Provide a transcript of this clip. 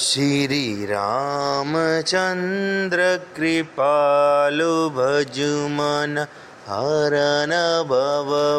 श्रीरामचन्द्रकृपालुभजुमन हरण भवभयदारुणम्